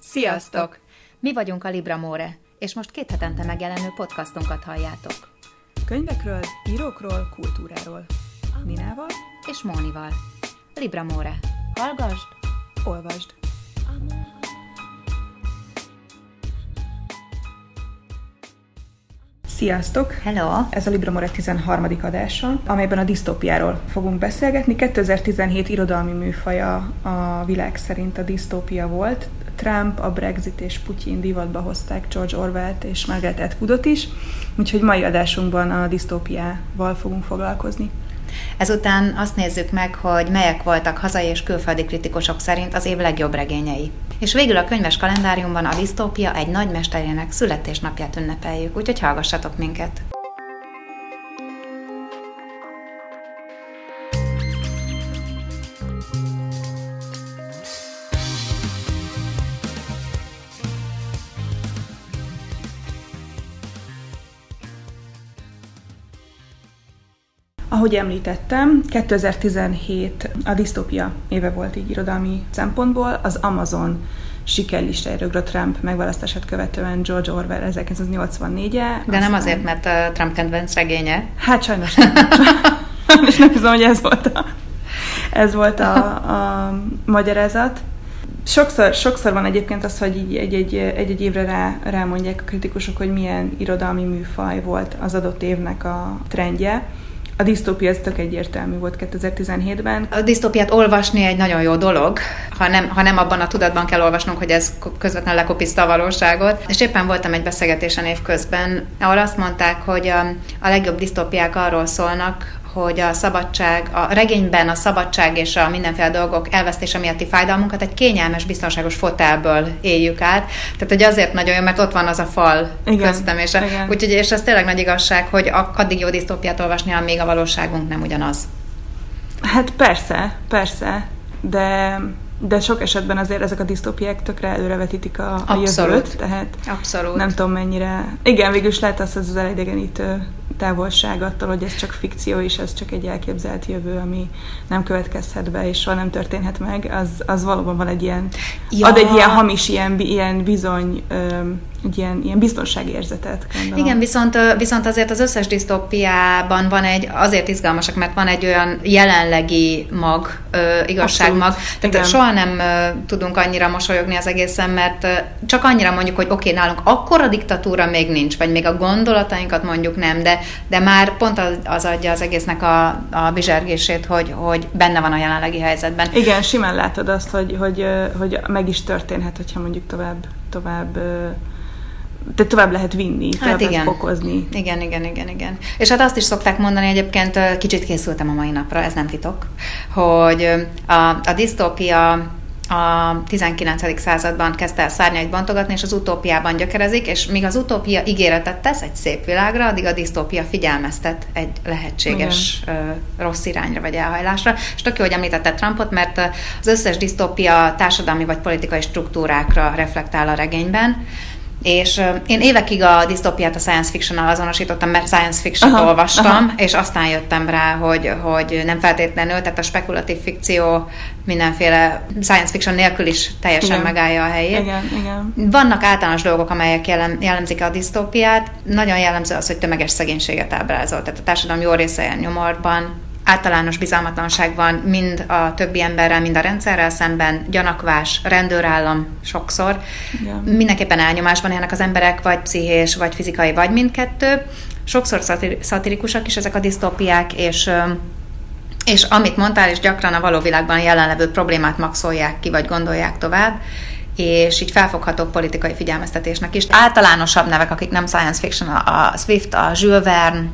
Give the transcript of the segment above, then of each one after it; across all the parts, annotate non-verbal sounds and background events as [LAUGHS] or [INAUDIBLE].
Sziasztok! Mi vagyunk a Libra More, és most két hetente megjelenő podcastunkat halljátok. Könyvekről, írókról, kultúráról. Ninával és Mónival. Libra More. Hallgasd, olvasd. Sziasztok! Hello! Ez a Libramore 13. adása, amelyben a disztópiáról fogunk beszélgetni. 2017 irodalmi műfaja a világ szerint a disztópia volt. Trump, a Brexit és Putyin divatba hozták George Orwell-t és Margaret Atwoodot is, úgyhogy mai adásunkban a disztópiával fogunk foglalkozni. Ezután azt nézzük meg, hogy melyek voltak hazai és külföldi kritikusok szerint az év legjobb regényei. És végül a könyves kalendáriumban a disztópia egy nagy mesterének születésnapját ünnepeljük, úgyhogy hallgassatok minket! Ahogy említettem, 2017 a disztópia éve volt így irodalmi szempontból. Az Amazon sikerlistájára ugrott Trump megválasztását követően George Orwell 1984-e. De nem azért, mert a Trump kedvenc regénye. Hát sajnos nem. És nem hiszem, hogy ez volt a, ez volt a, a magyarázat. Sokszor, sokszor van egyébként az, hogy így egy-egy, egy-egy évre rá, rámondják a kritikusok, hogy milyen irodalmi műfaj volt az adott évnek a trendje. A disztópia ez tök egyértelmű volt 2017-ben. A disztópiát olvasni egy nagyon jó dolog, ha nem, ha nem abban a tudatban kell olvasnunk, hogy ez közvetlenül lekopiszta a valóságot. És éppen voltam egy beszélgetésen évközben, ahol azt mondták, hogy a, a legjobb disztópiák arról szólnak, hogy a szabadság, a regényben a szabadság és a mindenféle dolgok elvesztése miatti fájdalmunkat egy kényelmes, biztonságos fotelből éljük át. Tehát, hogy azért nagyon jó, mert ott van az a fal igen, köztem, és, a, úgyhogy, és ez tényleg nagy igazság, hogy addig jó disztópiát olvasni, amíg a valóságunk nem ugyanaz. Hát persze, persze, de de sok esetben azért ezek a disztópiák tökre előrevetítik a, a jövőt, tehát Abszolút. nem tudom mennyire... Igen, végülis lehet az, az elidegenítő távolság attól, hogy ez csak fikció, és ez csak egy elképzelt jövő, ami nem következhet be, és soha nem történhet meg, az, az valóban van egy ilyen, ja. ad egy ilyen hamis, ilyen, ilyen bizony, egy ilyen, ilyen biztonságérzetet. Gondolom. Igen, viszont, viszont azért az összes disztópiában van egy, azért izgalmasak, mert van egy olyan jelenlegi mag, igazságmag, Abszolút. tehát Igen. soha nem tudunk annyira mosolyogni az egészen, mert csak annyira mondjuk, hogy oké, okay, nálunk akkor a diktatúra még nincs, vagy még a gondolatainkat mondjuk nem, de de már pont az, az adja az egésznek a, a bizsergését, hogy, hogy benne van a jelenlegi helyzetben. Igen, simán látod azt, hogy, hogy, hogy meg is történhet, hogyha mondjuk tovább, tovább de tovább lehet vinni, hát tovább igen. lehet fokozni. Igen, igen, igen, igen. És hát azt is szokták mondani, egyébként kicsit készültem a mai napra, ez nem titok, hogy a, a disztópia a 19. században kezdte el szárnyait bontogatni, és az utópiában gyökerezik, és míg az utópia ígéretet tesz egy szép világra, addig a disztópia figyelmeztet egy lehetséges Igen. rossz irányra vagy elhajlásra. És tök jó, hogy említette Trumpot, mert az összes disztópia társadalmi vagy politikai struktúrákra reflektál a regényben, és én évekig a disztópiát a science fiction-nal azonosítottam, mert science fiction aha, olvastam, aha. és aztán jöttem rá, hogy, hogy nem feltétlenül, tehát a spekulatív fikció mindenféle science fiction nélkül is teljesen igen. megállja a helyét. Igen, igen. Vannak általános dolgok, amelyek jellem, jellemzik a disztópiát. Nagyon jellemző az, hogy tömeges szegénységet ábrázol. Tehát a társadalom jó része nyomorban, általános bizalmatlanság van mind a többi emberrel, mind a rendszerrel szemben, gyanakvás, rendőrállam sokszor. Ja. Mindenképpen elnyomásban élnek az emberek, vagy pszichés, vagy fizikai, vagy mindkettő. Sokszor szatirikusak is ezek a disztópiák, és és amit mondtál, és gyakran a való világban jelenlevő problémát maxolják ki, vagy gondolják tovább, és így felfogható politikai figyelmeztetésnek is. Általánosabb nevek, akik nem science fiction, a Swift, a Jules Verne,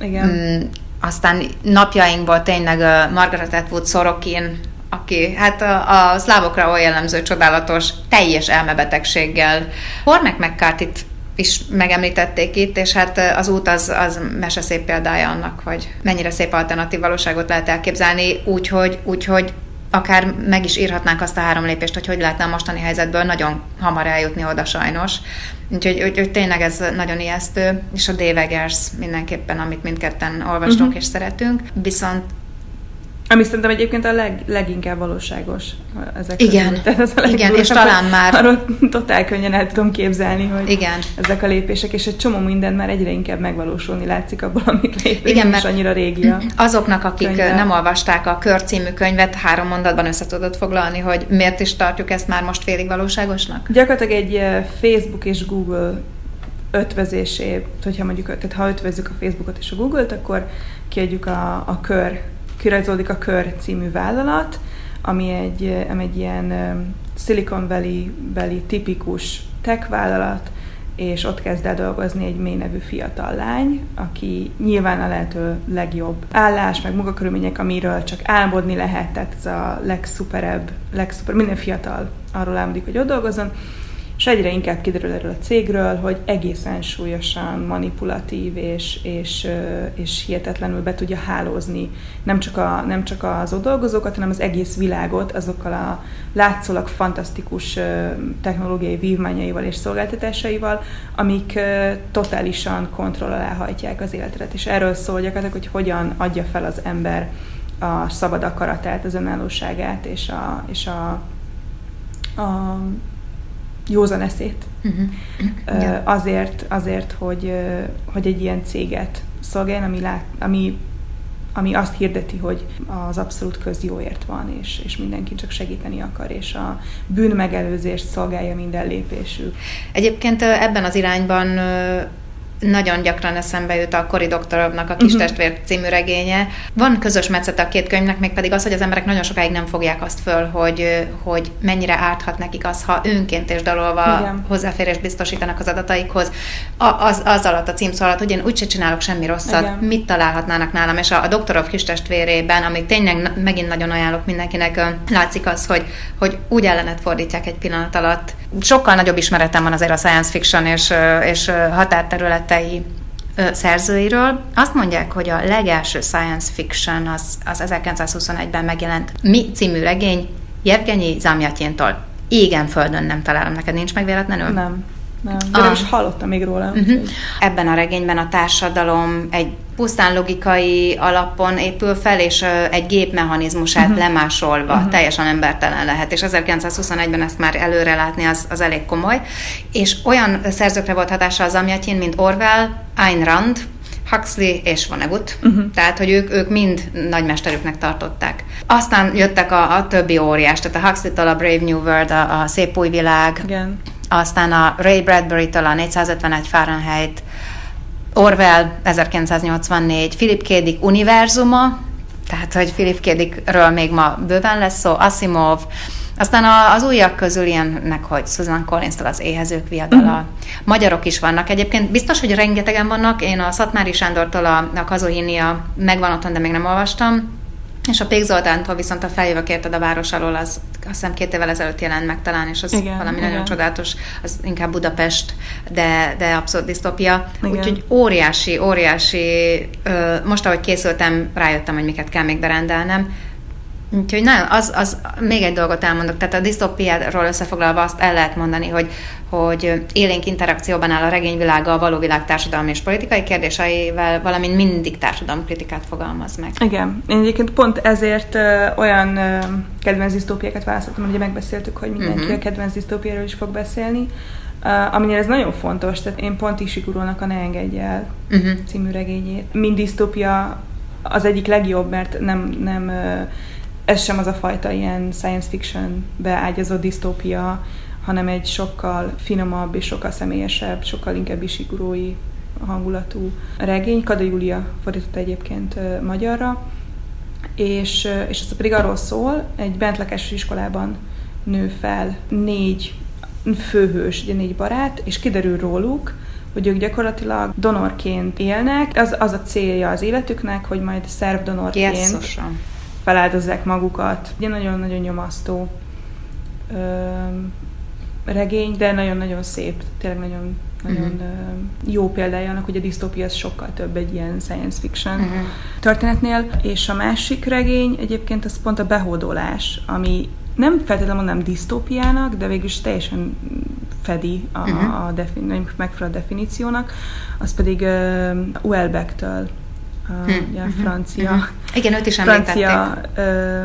Igen. Mm, aztán napjainkból tényleg Margaret Atwood Sorokin, aki hát a, a szlávokra olyan jellemző csodálatos, teljes elmebetegséggel. Cormac mccarthy is megemlítették itt, és hát az út az, az mese szép példája annak, hogy mennyire szép alternatív valóságot lehet elképzelni, úgyhogy, úgyhogy akár meg is írhatnánk azt a három lépést, hogy hogy lehetne a mostani helyzetből nagyon hamar eljutni oda sajnos. Úgyhogy úgy, úgy tényleg ez nagyon ijesztő, és a Dave Eggers mindenképpen, amit mindketten olvastunk uh-huh. és szeretünk. Viszont Ami szerintem egyébként a leg, leginkább valóságos ezek Igen, közül. ez a igen és talán már... Arról totál könnyen el tudom képzelni, hogy igen. ezek a lépések, és egy csomó minden már egyre inkább megvalósulni látszik abból, amit lépünk, igen, mert annyira régi [CLEARS THROAT] Azoknak, akik könyve. nem olvasták a Kör című könyvet, három mondatban össze tudod foglalni, hogy miért is tartjuk ezt már most félig valóságosnak? Gyakorlatilag egy Facebook és Google ötvezésé, hogyha mondjuk, tehát ha ötvezzük a Facebookot és a Google-t, akkor kiadjuk a, a kör kirajzolódik a Kör című vállalat, ami egy, ami egy ilyen Silicon Valley-beli tipikus tech vállalat, és ott kezd el dolgozni egy mély nevű fiatal lány, aki nyilván a lehető legjobb állás, meg munkakörülmények, amiről csak álmodni lehet, tehát ez a legszuperebb, legszuper, minden fiatal arról álmodik, hogy ott dolgozzon, és egyre inkább kiderül erről a cégről, hogy egészen súlyosan manipulatív és, és, és hihetetlenül be tudja hálózni nem csak, a, nem csak az ott dolgozókat, hanem az egész világot azokkal a látszólag fantasztikus technológiai vívmányaival és szolgáltatásaival, amik totálisan kontroll alá hajtják az életet. És erről szól gyakorlatilag, hogy hogyan adja fel az ember a szabad akaratát, az önállóságát és a, és a, a józan eszét. Uh-huh. Azért, azért hogy, hogy egy ilyen céget szolgáljon, ami, lát, ami, ami azt hirdeti, hogy az abszolút közjóért van, és, és mindenki csak segíteni akar, és a bűn megelőzést szolgálja minden lépésük. Egyébként ebben az irányban nagyon gyakran eszembe jut a Cory Doktorovnak a Kis uh-huh. testvér című regénye. Van közös metszete a két könyvnek, még pedig az, hogy az emberek nagyon sokáig nem fogják azt föl, hogy, hogy mennyire árthat nekik az, ha önként és dalolva Igen. hozzáférést biztosítanak az adataikhoz. A, az, az alatt a címszó alatt, hogy én úgyse csinálok semmi rosszat, Igen. mit találhatnának nálam. És a, a Doktorov kis testvérében, amit tényleg megint nagyon ajánlok mindenkinek, látszik az, hogy, hogy úgy ellenet fordítják egy pillanat alatt. Sokkal nagyobb ismeretem van azért a science fiction és, és határterület ötletei szerzőiről. Azt mondják, hogy a legelső science fiction az, az 1921-ben megjelent Mi című regény Jevgenyi Zamjatyéntól. Égen földön nem találom, neked nincs meg véletlenül? Nem. Nem, de nem is hallottam még róla. Uh-huh. Ebben a regényben a társadalom egy pusztán logikai alapon épül fel, és egy gépmechanizmusát uh-huh. lemásolva uh-huh. teljesen embertelen lehet. És 1921-ben ezt már előre látni, az, az elég komoly. És olyan szerzőkre volt hatása az Amjatyin, mint Orwell, Ayn Rand, Huxley és Vonnegut, uh-huh. tehát hogy ők, ők mind nagymesterüknek tartották. Aztán jöttek a, a többi óriás, tehát a Huxley-től a Brave New World, a, a Szép új világ, Igen aztán a Ray Bradbury-től a 451 Fahrenheit, Orwell 1984, Philip K. Dick univerzuma, tehát hogy Philip K. Dickről még ma bőven lesz szó, Asimov, aztán az újak közül ilyennek, hogy Susan Collins-től az éhezők viadala. Uh-huh. Magyarok is vannak egyébként. Biztos, hogy rengetegen vannak. Én a Szatmári Sándortól a, a Kazuhinia megvan otthon, de még nem olvastam. És a Pék Zoltántól viszont a feljövök érted a város alól, az azt hiszem két évvel ezelőtt jelent meg talán, és az igen, valami igen. nagyon csodálatos, az inkább Budapest, de, de abszolút disztopia. Úgyhogy óriási, óriási, most ahogy készültem, rájöttem, hogy miket kell még berendelnem, Úgyhogy nagyon, az, az, még egy dolgot elmondok, tehát a disztópiáról összefoglalva azt el lehet mondani, hogy, hogy élénk interakcióban áll a regényvilága a való világ társadalmi és politikai kérdéseivel, valamint mindig kritikát fogalmaz meg. Igen, én egyébként pont ezért ö, olyan ö, kedvenc disztópiákat választottam, ugye megbeszéltük, hogy mindenki uh-huh. a kedvenc disztópiáról is fog beszélni, Uh, aminél ez nagyon fontos, tehát én pont Ishigurónak a Ne engedj el uh-huh. című regényét. Mind disztópia az egyik legjobb, mert nem, nem uh, ez sem az a fajta ilyen science fiction beágyazott disztópia, hanem egy sokkal finomabb és sokkal személyesebb, sokkal inkább isigurói hangulatú regény. Kada Júlia fordította egyébként magyarra, és, és ez pedig arról szól, egy bentlekes iskolában nő fel négy főhős, ugye négy barát, és kiderül róluk, hogy ők gyakorlatilag donorként élnek. Az, az a célja az életüknek, hogy majd szervdonorként Jesszusom feláldozzák magukat. Ugye nagyon-nagyon nyomasztó ö, regény, de nagyon-nagyon szép, tényleg nagyon, nagyon uh-huh. jó példája annak, hogy a disztópia az sokkal több egy ilyen science fiction uh-huh. történetnél, és a másik regény egyébként az pont a behódolás, ami nem feltétlenül mondanám disztópiának, de végülis teljesen fedi a, uh-huh. a defin- megfelelő definíciónak, az pedig uh, Uelbeck-től a, hm. a francia. Hm. Igen, őt is francia, ö,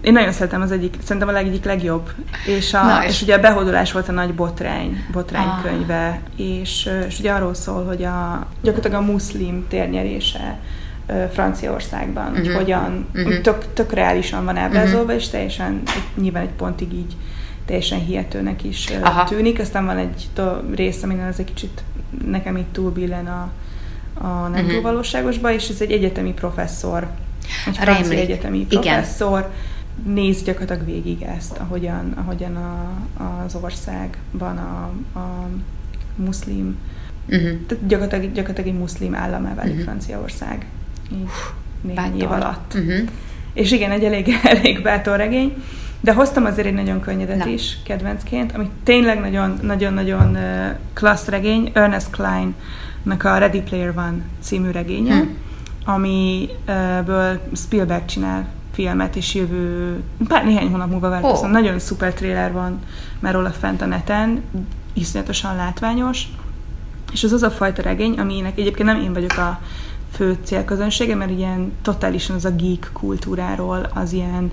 én nagyon szeretem az egyik, szerintem a egyik legjobb. És, a, Na, és, és ugye a behódolás volt a nagy botrány, botrány ah. könyve, és, és ugye arról szól, hogy a, gyakorlatilag a muszlim térnyerése Franciaországban, uh-huh. hogy mhm. hogyan, uh-huh. tök, tök reálisan van ábrázolva, uh-huh. és teljesen, nyilván egy pontig így teljesen hihetőnek is Aha. tűnik. Aztán van egy rész, amin az egy kicsit nekem itt túlbillen a, a nem túl valóságosba, és ez egy egyetemi professzor, egy francia egyetemi professzor, Igen. néz gyakorlatilag végig ezt, ahogyan, ahogyan a, az országban a, a muszlim, uh-huh. tehát gyakorlatilag, gyakorlatilag egy muszlim államá válik uh-huh. Franciaország. Így néhány év alatt. Uh-huh. És igen, egy elég, [LAUGHS] elég bátor regény. De hoztam azért egy nagyon könnyedet Na. is kedvencként, ami tényleg nagyon-nagyon-nagyon klassz regény, Ernest Klein-nak a Ready Player One című regénye, hmm. amiből Spielberg csinál filmet, és jövő, pár néhány hónap múlva várkozom. Oh. Nagyon szuper trailer van már róla fent a neten, iszonyatosan látványos, és az az a fajta regény, aminek egyébként nem én vagyok a fő célközönsége, mert ilyen totálisan az a geek kultúráról, az ilyen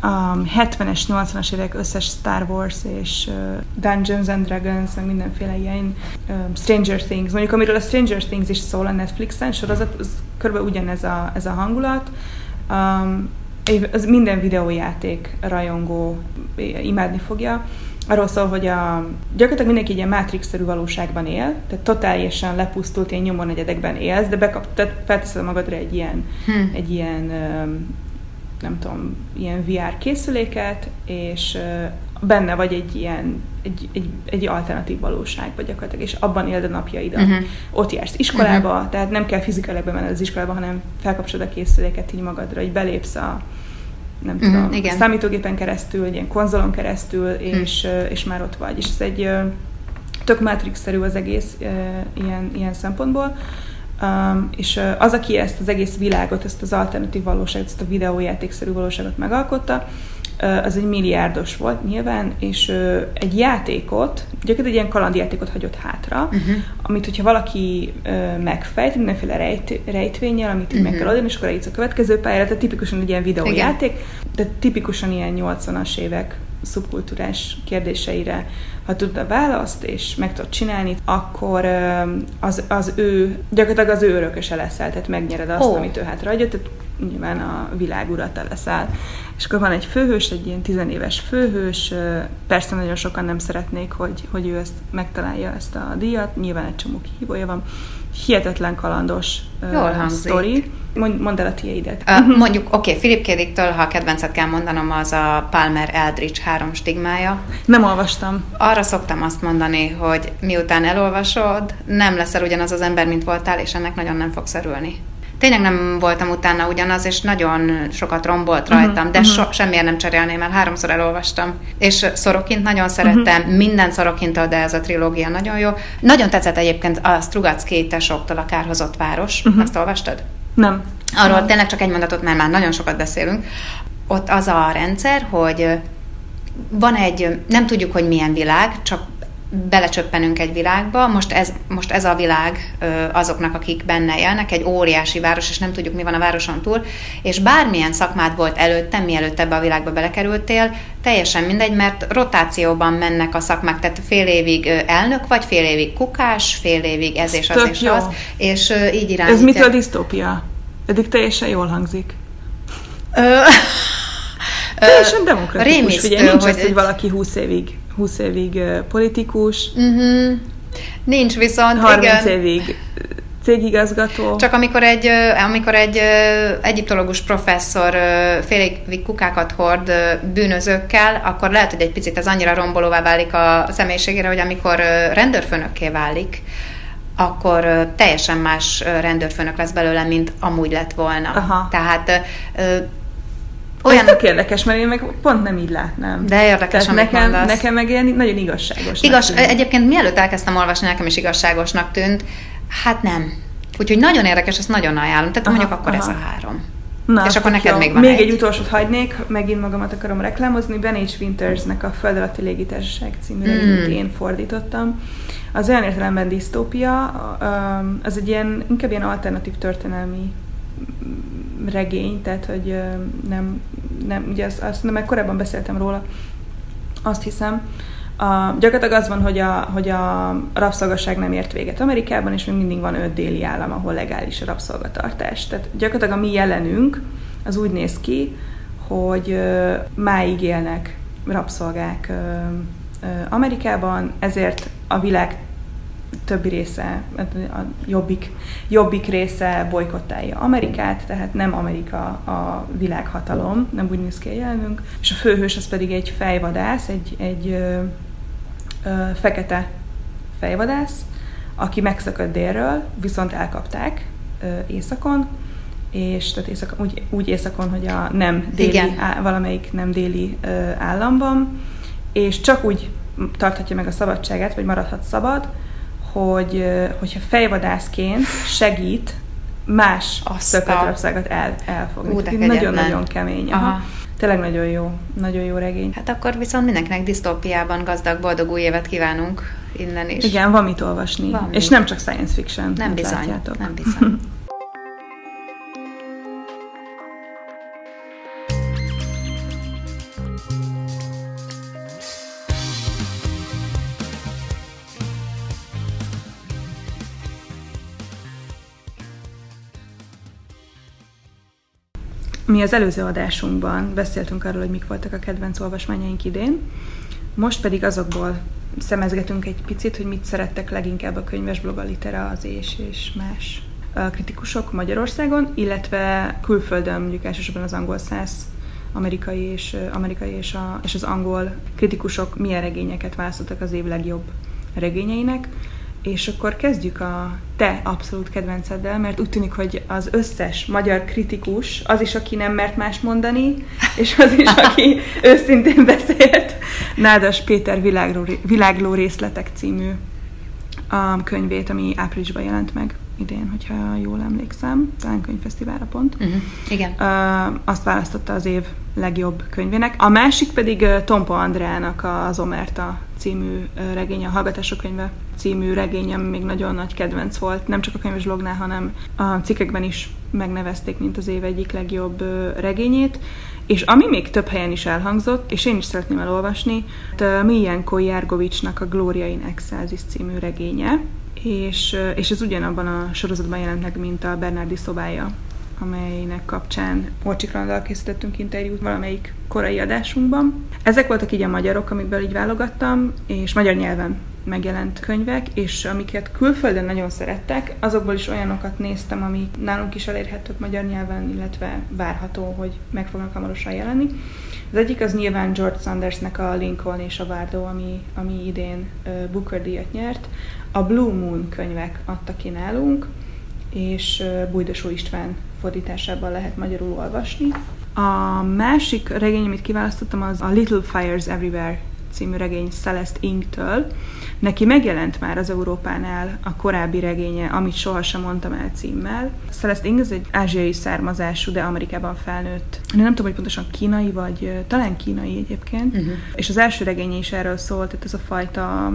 a 70-es, 80-as évek összes Star Wars és Dungeons and Dragons, meg mindenféle ilyen uh, Stranger Things. Mondjuk amiről a Stranger Things is szól a Netflixen sorozat, az körülbelül ugyanez a, ez a hangulat. Um, az minden videójáték rajongó imádni fogja. Arról szól, hogy a, gyakorlatilag mindenki ilyen Matrix-szerű valóságban él, tehát totálisan lepusztult ilyen nyomornegyedekben élsz, de bekap, tehát felteszed magadra egy ilyen, hm. egy ilyen um, nem tudom, ilyen VR készüléket, és benne vagy egy ilyen, egy, egy, egy alternatív valóságban gyakorlatilag, és abban éld a napjaidat. Uh-huh. Ott jársz iskolába, uh-huh. tehát nem kell fizikailag bemenned az iskolába, hanem felkapcsolod a készüléket így magadra, hogy belépsz a nem uh-huh, tudom, igen. számítógépen keresztül, egy ilyen konzolon keresztül, és, uh-huh. és már ott vagy. És ez egy tök Matrix-szerű az egész ilyen, ilyen szempontból. Um, és az, aki ezt az egész világot, ezt az alternatív valóságot, ezt a videójátékszerű valóságot megalkotta, az egy milliárdos volt nyilván, és egy játékot, gyakorlatilag egy ilyen kalandjátékot hagyott hátra, uh-huh. amit, hogyha valaki megfejt, mindenféle rejt, rejtvényel, amit uh-huh. meg kell adni, és akkor eljutsz a következő pályára, tehát tipikusan egy ilyen videójáték, Igen. de tipikusan ilyen 80-as évek szubkultúrás kérdéseire ha tudod a választ, és meg tudod csinálni, akkor az, az ő, gyakorlatilag az ő örököse leszel, tehát megnyered azt, oh. amit ő hátraadja, tehát nyilván a világ urata leszel. És akkor van egy főhős, egy ilyen tizenéves főhős, persze nagyon sokan nem szeretnék, hogy, hogy ő ezt megtalálja ezt a díjat, nyilván egy csomó kihívója van, hihetetlen kalandos Jól uh, sztori. Mond, mondd el a tiédet. Uh, mondjuk, oké, okay, Philip Kédiktől, ha a kedvencet kell mondanom, az a Palmer Eldridge három stigmája. Nem olvastam. Arra szoktam azt mondani, hogy miután elolvasod, nem leszel ugyanaz az ember, mint voltál, és ennek nagyon nem fogsz örülni tényleg nem voltam utána ugyanaz, és nagyon sokat rombolt rajtam, uh-huh, de uh-huh. So, semmiért nem cserélném el, háromszor elolvastam. És Szorokint nagyon szerettem, uh-huh. minden Szorokintól, de ez a trilógia nagyon jó. Nagyon tetszett egyébként a Strugacki tesoktól a Kárhozott város. Uh-huh. Azt olvastad? Nem. Arról nem. tényleg csak egy mondatot, mert már nagyon sokat beszélünk. Ott az a rendszer, hogy van egy, nem tudjuk, hogy milyen világ, csak belecsöppenünk egy világba, most ez, most ez a világ azoknak, akik benne élnek, egy óriási város, és nem tudjuk, mi van a városon túl, és bármilyen szakmád volt előtte, mielőtt ebbe a világba belekerültél, teljesen mindegy, mert rotációban mennek a szakmák, tehát fél évig elnök vagy, fél évig kukás, fél évig ez és az és az, és így irányít. Ez mitől disztópia? Eddig teljesen jól hangzik. [LAUGHS] Teljesen demokratikus. Rémisztő, Ugye, nincs hogy... az, hogy valaki 20 évig 20 évig politikus. Uh-huh. Nincs viszont, 30 igen. évig cégigazgató. Csak amikor egy, amikor egy egyiptológus professzor félig kukákat hord bűnözőkkel, akkor lehet, hogy egy picit ez annyira rombolóvá válik a személyiségére, hogy amikor rendőrfőnökké válik, akkor teljesen más rendőrfőnök lesz belőle, mint amúgy lett volna. Aha. Tehát olyan... Ez tök érdekes, mert én meg pont nem így látnám. De érdekes, Tehát nekem, mondasz. nekem meg ilyen nagyon igazságos. Igaz, tűnt. egyébként mielőtt elkezdtem olvasni, nekem is igazságosnak tűnt. Hát nem. Úgyhogy nagyon érdekes, ezt nagyon ajánlom. Tehát aha, mondjuk akkor aha. ez a három. Na, és akkor neked jó. még van Még egy. egy utolsót hagynék, megint magamat akarom reklámozni. Ben H. Wintersnek a Föld alatti légitársaság című Mm. regényt én fordítottam. Az olyan értelemben disztópia, az egy ilyen, inkább ilyen alternatív történelmi regény, tehát hogy nem, nem ugye azt, azt nem, korábban beszéltem róla, azt hiszem, a, gyakorlatilag az van, hogy a, hogy a rabszolgasság nem ért véget Amerikában, és még mindig van öt déli állam, ahol legális a rabszolgatartás. Tehát gyakorlatilag a mi jelenünk az úgy néz ki, hogy ö, máig élnek rabszolgák ö, ö, Amerikában, ezért a világ többi része, hát a jobbik, jobbik része bolykottálja Amerikát, tehát nem Amerika a világhatalom, nem úgy néz ki a jelenünk, és a főhős az pedig egy fejvadász, egy, egy ö, ö, fekete fejvadász, aki megszökött délről, viszont elkapták ö, északon, és tehát északon, úgy, úgy északon, hogy a nem déli, Igen. á, valamelyik nem déli ö, államban, és csak úgy tarthatja meg a szabadságát, vagy maradhat szabad, hogy, hogyha fejvadászként segít más rabszolgat el, elfogni. Nagyon-nagyon kemény. Aha. Aha. Tényleg nagyon jó, nagyon jó regény. Hát akkor viszont mindenkinek disztópiában gazdag, boldog új évet kívánunk innen is. Igen, van mit olvasni. Van és mit. nem csak science fiction. Nem bizony, látjátok. nem bizony. [LAUGHS] Mi az előző adásunkban beszéltünk arról, hogy mik voltak a kedvenc olvasmányaink idén, most pedig azokból szemezgetünk egy picit, hogy mit szerettek leginkább a könyvesblog, a litera, az és és más kritikusok Magyarországon, illetve külföldön, mondjuk elsősorban az angol száz amerikai és, amerikai és, a, és az angol kritikusok milyen regényeket választottak az év legjobb regényeinek. És akkor kezdjük a te abszolút kedvenceddel, mert úgy tűnik, hogy az összes magyar kritikus, az is, aki nem mert más mondani, [LAUGHS] és az is, aki őszintén beszélt, Nádas Péter világló, világló részletek című a könyvét, ami áprilisban jelent meg idén, hogyha jól emlékszem, talán könyvfesztiválra pont. Uh-huh. Igen. Ö, azt választotta az év legjobb könyvének. A másik pedig ö, Tompa Andrának az Omerta című ö, regénye, a Hallgatások könyve című regénye, ami még nagyon nagy kedvenc volt, nem csak a könyves blognál, hanem a cikkekben is megnevezték, mint az év egyik legjobb ö, regényét. És ami még több helyen is elhangzott, és én is szeretném elolvasni, hát, Miljenko Járgovicsnak a Gloria in Excelsis című regénye, és, és ez ugyanabban a sorozatban jelent meg, mint a Bernardi szobája, amelynek kapcsán Orcsikrandal készítettünk interjút valamelyik korai adásunkban. Ezek voltak így a magyarok, amikből így válogattam, és magyar nyelven megjelent könyvek, és amiket külföldön nagyon szerettek, azokból is olyanokat néztem, ami nálunk is elérhetők magyar nyelven, illetve várható, hogy meg fognak hamarosan jelenni. Az egyik az nyilván George Sandersnek a Lincoln és a Várdó, ami, ami idén Booker díjat nyert. A Blue Moon könyvek adtak ki nálunk, és Bújdosó István fordításában lehet magyarul olvasni. A másik regény, amit kiválasztottam, az a Little Fires Everywhere című regény Celeste Ing-től. Neki megjelent már az Európánál a korábbi regénye, amit sohasem mondtam el címmel. Celeste Ing az egy ázsiai származású, de Amerikában felnőtt. Nem tudom, hogy pontosan kínai, vagy talán kínai egyébként. Uh-huh. És az első regénye is erről szólt, tehát ez a fajta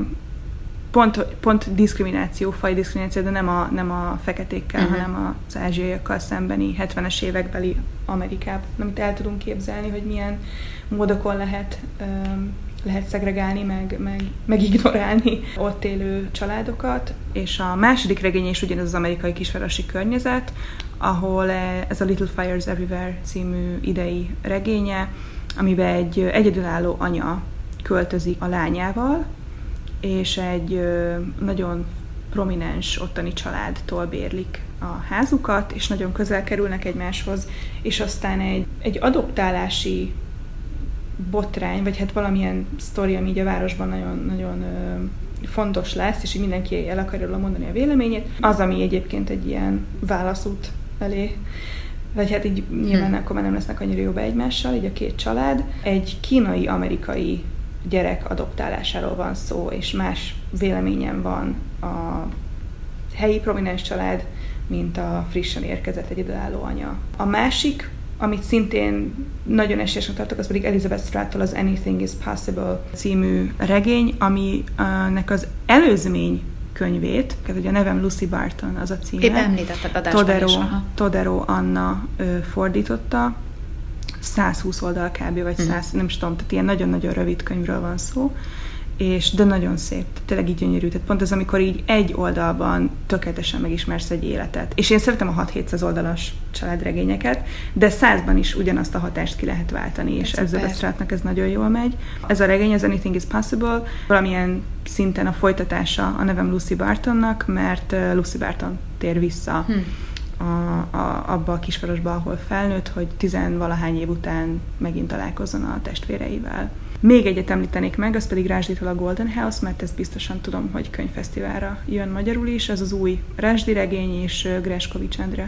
pont, pont diszkrimináció, faj diszkrimináció, de nem a, nem a feketékkel, uh-huh. hanem az ázsiaiakkal szembeni 70-es évekbeli Amerikában. Amit el tudunk képzelni, hogy milyen módokon lehet um, lehet szegregálni, meg, meg, meg ignorálni ott élő családokat. És a második regény is ugyanez az amerikai kisvárosi környezet, ahol eh, ez a Little Fires Everywhere című idei regénye, amiben egy egyedülálló anya költözik a lányával, és egy nagyon prominens ottani családtól bérlik a házukat, és nagyon közel kerülnek egymáshoz, és aztán egy, egy adoptálási botrány, vagy hát valamilyen sztori, ami így a városban nagyon, nagyon ö, fontos lesz, és így mindenki el akarja róla mondani a véleményét, az, ami egyébként egy ilyen válaszút elé vagy hát így nyilván Hm. akkor már nem lesznek annyira jobb egymással, így a két család. Egy kínai-amerikai gyerek adoptálásáról van szó, és más véleményem van a helyi prominens család, mint a frissen érkezett egyedülálló anya. A másik amit szintén nagyon esélyesnek tartok, az pedig Elizabeth Strattól az Anything is Possible című regény, aminek az előzmény könyvét, ugye a nevem Lucy Barton az a címe. Épp említetted adásban Todero, is. Aha. Todero Anna ö, fordította, 120 oldal kb. vagy 100, mm. nem is tudom, tehát ilyen nagyon-nagyon rövid könyvről van szó, és de nagyon szép, tényleg így gyönyörű. Tehát pont az, amikor így egy oldalban tökéletesen megismersz egy életet. És én szeretem a 6-700 oldalas családregényeket, de százban is ugyanazt a hatást ki lehet váltani, és Ez ezzel a szuper. Stratnak ez nagyon jól megy. Ez a regény, az Anything is Possible, valamilyen szinten a folytatása a nevem Lucy Bartonnak, mert Lucy Barton tér vissza Hm. a, a, abba a kisvárosba, ahol felnőtt, hogy tizenvalahány év után megint találkozzon a testvéreivel. Még egyet említenék meg, az pedig Rásditól a Golden House, mert ezt biztosan tudom, hogy könyvfesztiválra jön magyarul is. Ez az új Rásdi regény, és Greskovics Endre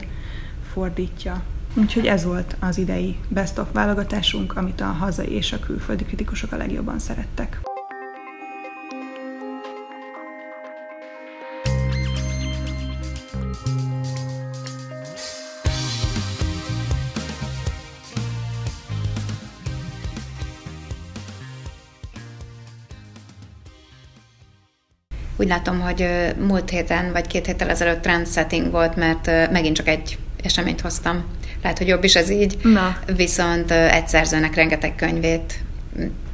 fordítja. Úgyhogy ez volt az idei Best of válogatásunk, amit a hazai és a külföldi kritikusok a legjobban szerettek. Úgy látom, hogy múlt héten vagy két héttel ezelőtt trendsetting volt, mert megint csak egy eseményt hoztam. Lehet, hogy jobb is ez így. Na. Viszont egy szerzőnek rengeteg könyvét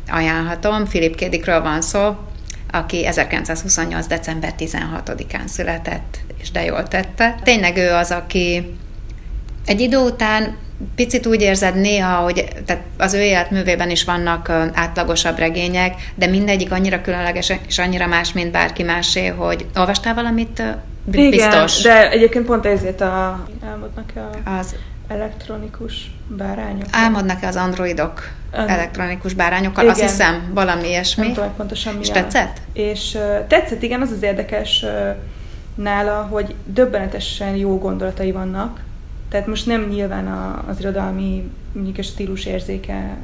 ajánlhatom. Philip K. Dickről van szó, aki 1928. december 16-án született, és de jól tette. Tényleg ő az, aki egy idő után picit úgy érzed néha, hogy tehát az ő életművében is vannak átlagosabb regények, de mindegyik annyira különleges és annyira más, mint bárki másé, hogy olvastál valamit ö, B- Igen, biztos? de egyébként pont ezért a... Álmodnak a Az elektronikus bárányok. álmodnak-e az androidok An- elektronikus bárányokkal? Azt Igen. hiszem, valami ilyesmi. Nem tudom, pontosan mi És tetszett? És uh, tetszett, igen, az az érdekes uh, nála, hogy döbbenetesen jó gondolatai vannak. Tehát most nem nyilván a, az irodalmi mondjuk a stílus érzéke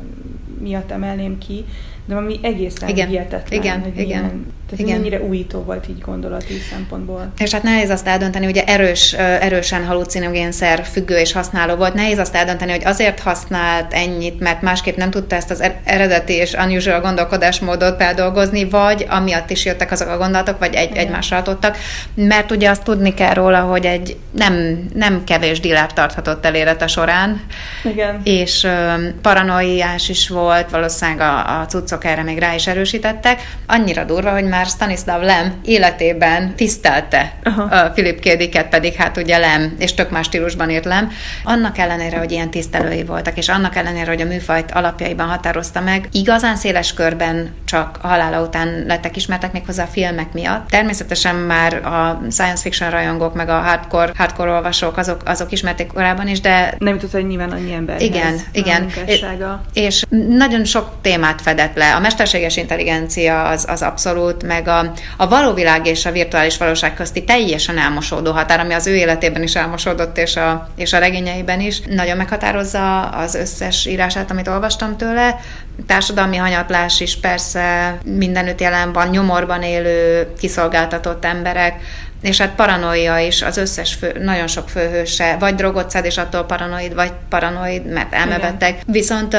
miatt emelném ki, de ami egészen Igen, hihetetlen, igen, hogy igen, milyen, tehát igen. mennyire újító volt így gondolati szempontból. És hát nehéz azt eldönteni, ugye erős, erősen halucinogénszer függő és használó volt. Nehéz azt eldönteni, hogy azért használt ennyit, mert másképp nem tudta ezt az er- eredeti és unusual gondolkodásmódot feldolgozni, vagy amiatt is jöttek azok a gondolatok, vagy egy, egymásra hatottak. Mert ugye azt tudni kell róla, hogy egy nem, nem kevés dílát tarthatott el élete során, Igen. és ö, paranoiás is volt, valószínűleg a, a cuccok erre még rá is erősítettek. Annyira durva, hogy már Stanislav Lem életében tisztelte Aha. a Philip K. Dicket, pedig hát ugye Lem, és tök más stílusban írt Lem. Annak ellenére, hogy ilyen tisztelői voltak, és annak ellenére, hogy a műfajt alapjaiban határozta meg, igazán széles körben csak a halála után lettek ismertek méghozzá a filmek miatt. Természetesen már a science fiction rajongók, meg a hardcore, hardcore olvasók, azok, azok ismerték korábban is, de Nem jutott, hogy nyilván annyi ember. igen, igen. munkássága. És nagyon sok témát fedett le. A mesterséges intelligencia az, az abszolút, meg a, a való világ és a virtuális valóság közti teljesen elmosódó határ, ami az ő életében is elmosódott, és a, és a regényeiben is. Nagyon meghatározza az összes írását, amit olvastam tőle. Társadalmi hanyatlás is persze mindenütt jelen van, nyomorban élő, kiszolgáltatott emberek, és hát paranoia is az összes fő, nagyon sok főhőse, vagy drogot szed, és attól paranoid, vagy paranoid, mert elmebeteg. Viszont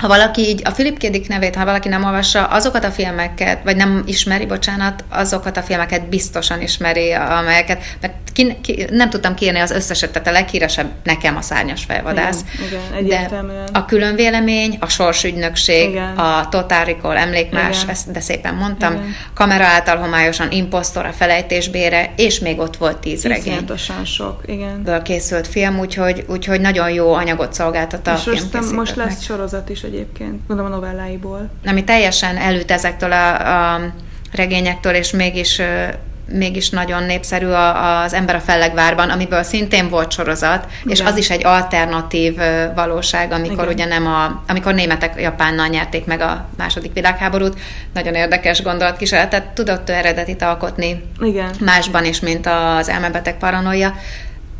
ha valaki így a Philip K. Nevét, ha valaki nem olvassa, azokat a filmeket, vagy nem ismeri, bocsánat, azokat a filmeket biztosan ismeri, amelyeket, mert ki, ki, nem tudtam kiírni az összeset, tehát a leghíresebb nekem a szárnyas fejvadász. Igen, igen, De egyértelműen. a különvélemény, a sorsügynökség, Igen. a Recall emlékmás, Igen. ezt de szépen mondtam, Igen. kamera által homályosan imposztor a felejtésbére, és még ott volt tíz regény Iszonyatosan sok, igen. ből készült film, úgyhogy, úgyhogy nagyon jó anyagot szolgáltat a És most, most lesz sorozat is egyébként, gondolom a novelláiból. Ami teljesen elüt ezektől a, a regényektől, és mégis mégis nagyon népszerű az Ember a Fellegvárban, amiből szintén volt sorozat, és Igen. az is egy alternatív valóság, amikor Igen. ugye nem a, amikor németek Japánnal nyerték meg a második világháborút. Nagyon érdekes gondolatkísérletet tudott ő eredetit alkotni Igen. másban is, mint az elmebeteg paranoia.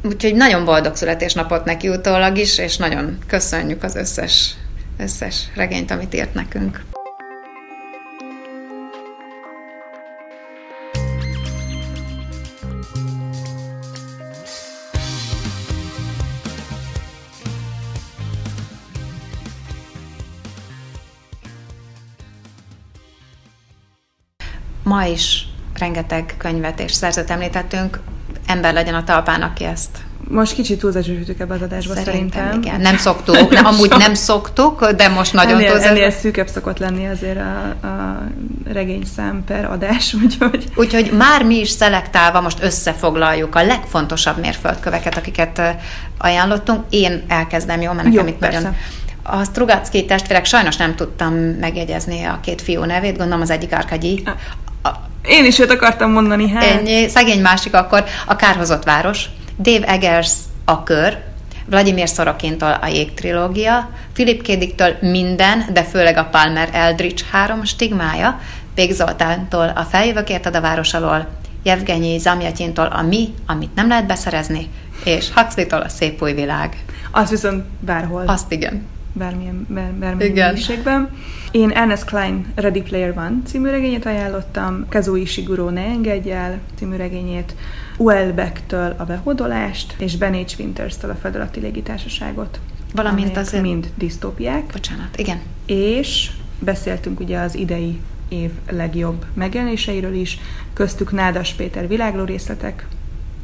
Úgyhogy nagyon boldog születésnapot neki utólag is, és nagyon köszönjük az összes, összes regényt, amit írt nekünk. Ma is rengeteg könyvet és szerzőt említettünk, ember legyen a talpán, aki ezt most kicsit túlzásra ebbe az adásba szerintem. szerintem. Igen, nem szoktuk, nem, amúgy nem szoktuk, de most nagyon ennél, túlzás. Ennél szűkebb szokott lenni azért a, a regényszám per adás, [LAUGHS] úgyhogy... Úgyhogy már mi is szelektálva most összefoglaljuk a legfontosabb mérföldköveket, akiket ajánlottunk. Én elkezdem, jó? Mert nekem jó, itt persze. nagyon... A Strugacki testvérek sajnos nem tudtam megjegyezni a két fiú nevét, gondolom az egyik Arkagyi. Én is őt akartam mondani, hát. Ennyi, szegény másik akkor a Kárhozott város, Dave Eggers a kör, Vladimir Szorokintól a Jég trilógia, Philip Kédiktől minden, de főleg a Palmer Eldridge három stigmája, Pég Zoltántól a Feljövök a város alól, Jevgenyi Zamjatyintól a Mi, amit nem lehet beszerezni, és Huxley-tól a Szép új világ. Az viszont bárhol. Azt igen. Bármilyen, bár, bármilyen Igen. Én Ernest Klein Ready Player One című regényét ajánlottam, Kazuo Ishiguro Ne engedj el című regényét, Uelbeck-től a behódolást, és Ben H. Winters-től a Federati Légitársaságot. Valamint azért... Mind disztópiák. Bocsánat, igen. És beszéltünk ugye az idei év legjobb megjelenéseiről is, köztük Nádas Péter világló részletek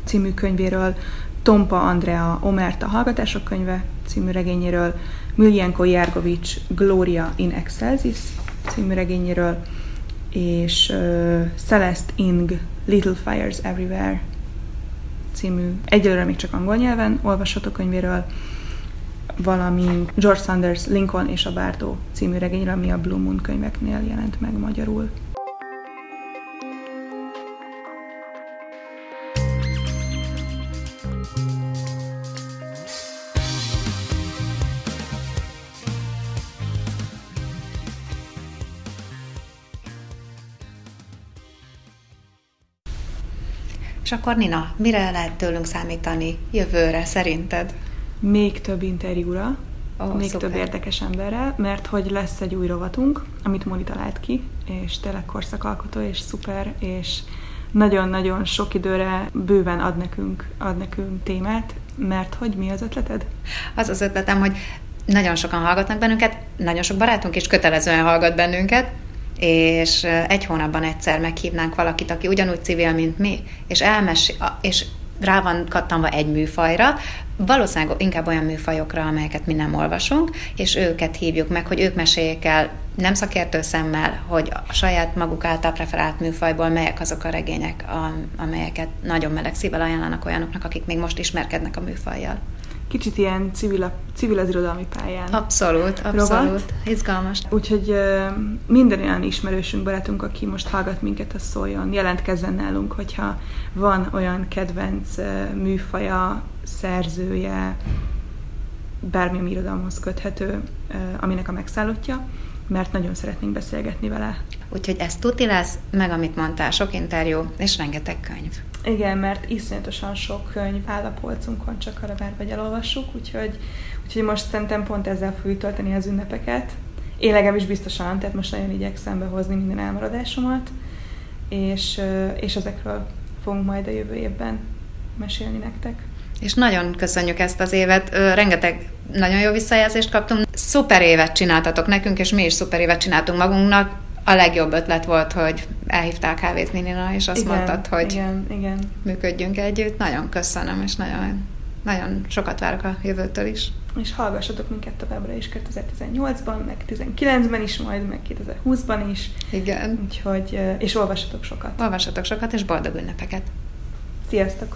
című könyvéről, Tompa Andrea Omerta Hallgatások könyve című regényéről, Miljenko Járgovics Gloria in Excelsis című regényéről, és uh, Celeste Ing Little Fires Everywhere című, egyelőre még csak angol nyelven olvasható könyvéről, valamint George Sanders Lincoln és a Bárdó című regényről, ami a Blue Moon könyveknél jelent meg magyarul. És akkor Nina, mire lehet tőlünk számítani jövőre szerinted? Még több interjúra, oh, még szuper. több érdekes emberrel, mert hogy lesz egy új rovatunk, amit Moni talált ki, és tényleg korszakalkotó, és szuper, és nagyon-nagyon sok időre bőven ad nekünk, ad nekünk témát, mert hogy mi az ötleted? Az az ötletem, hogy nagyon sokan hallgatnak bennünket, nagyon sok barátunk is kötelezően hallgat bennünket, és egy hónapban egyszer meghívnánk valakit, aki ugyanúgy civil, mint mi, és elmes, és rá van kattanva egy műfajra, valószínűleg inkább olyan műfajokra, amelyeket mi nem olvasunk, és őket hívjuk meg, hogy ők meséljék el nem szakértő szemmel, hogy a saját maguk által preferált műfajból melyek azok a regények, amelyeket nagyon meleg szívvel ajánlanak olyanoknak, akik még most ismerkednek a műfajjal kicsit ilyen civil, civil az irodalmi pályán. Abszolút, abszolút. Rovat. Izgalmas. Úgyhogy minden olyan ismerősünk, barátunk, aki most hallgat minket, az szóljon, jelentkezzen nálunk, hogyha van olyan kedvenc műfaja, szerzője, bármilyen irodalomhoz köthető, aminek a megszállottja, mert nagyon szeretnénk beszélgetni vele. Úgyhogy ez tuti lesz, meg amit mondtál, sok interjú és rengeteg könyv. Igen, mert iszonyatosan sok könyv áll a polcunkon, csak arra vár, vagy elolvassuk, úgyhogy, úgyhogy most szerintem pont ezzel fogjuk tölteni az ünnepeket. Én legalábbis biztosan, tehát most nagyon igyekszem behozni minden elmaradásomat, és, és ezekről fogunk majd a jövő évben mesélni nektek. És nagyon köszönjük ezt az évet, rengeteg nagyon jó visszajelzést kaptunk. Szuper évet csináltatok nekünk, és mi is szuper évet csináltunk magunknak a legjobb ötlet volt, hogy elhívtál kávézni Nina, és azt igen, mondtad, hogy igen, igen. működjünk együtt. Nagyon köszönöm, és nagyon, nagyon sokat várok a jövőtől is. És hallgassatok minket továbbra is 2018-ban, meg 2019-ben is majd, meg 2020-ban is. Igen. Úgyhogy, és olvassatok sokat. Olvassatok sokat, és boldog ünnepeket. Sziasztok!